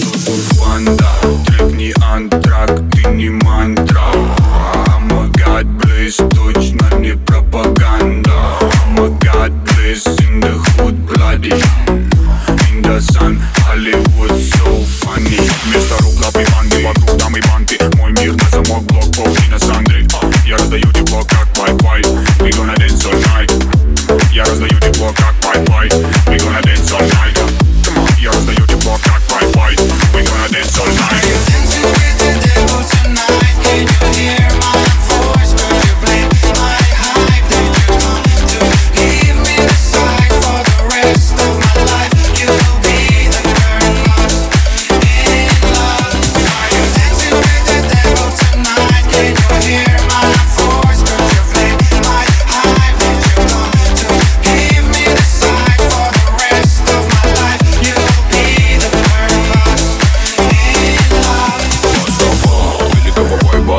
Тут банда, трек не антрак, ты не мантра. God, please, точно не пропаганда. God, please, in the hood bloody. In the sun, Hollywood so funny. Вместо рук лапы банды, вокруг дамы банки Мой мир на замок, блок, паутина Сандры Я раздаю тепло, как Wi-Fi We gonna dance all night. Я раздаю тепло, как Wi-Fi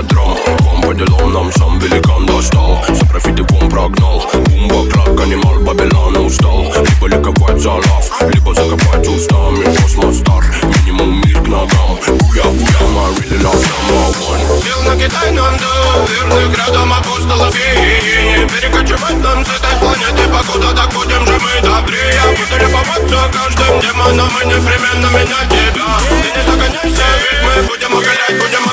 драм Вам по делам нам сам великан достал За профиты бум прогнал Бумба, клак, анимал, Бабилон устал Либо ликовать за лав, либо закопать устами Космос стар, минимум мир к ногам Буя, буя, my really love number one. Сил на Китай нам до верных рядом апостолов и Перекочевать нам с этой планеты Покуда так будем же мы добрее Буду любоваться каждым демоном И непременно менять тебя Ты не загоняйся, ведь мы будем оголять Будем